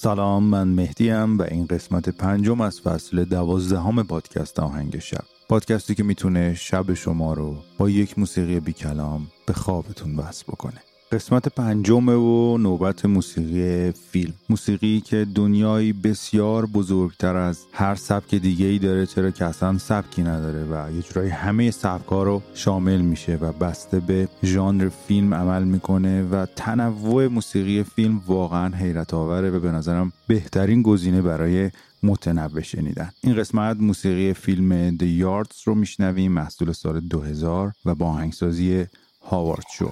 سلام من مهدیم و این قسمت پنجم از فصل دوازدهم پادکست آهنگ شب. پادکستی که می‌تونه شب شما رو با یک موسیقی بی کلام به خوابتون وصل بکنه. قسمت پنجمه و نوبت موسیقی فیلم. موسیقی که دنیایی بسیار بزرگتر از هر سبک دیگه ای داره چرا که اصلا سبکی نداره و یه جورایی همه سبکا رو شامل میشه و بسته به ژانر فیلم عمل می‌کنه و تنوع موسیقی فیلم واقعا حیرت آوره و به نظرم بهترین گزینه برای متنوع شنیدن. این قسمت موسیقی فیلم The Yards رو میشنویم محصول سال 2000 و با آهنگسازی هاوارد شو.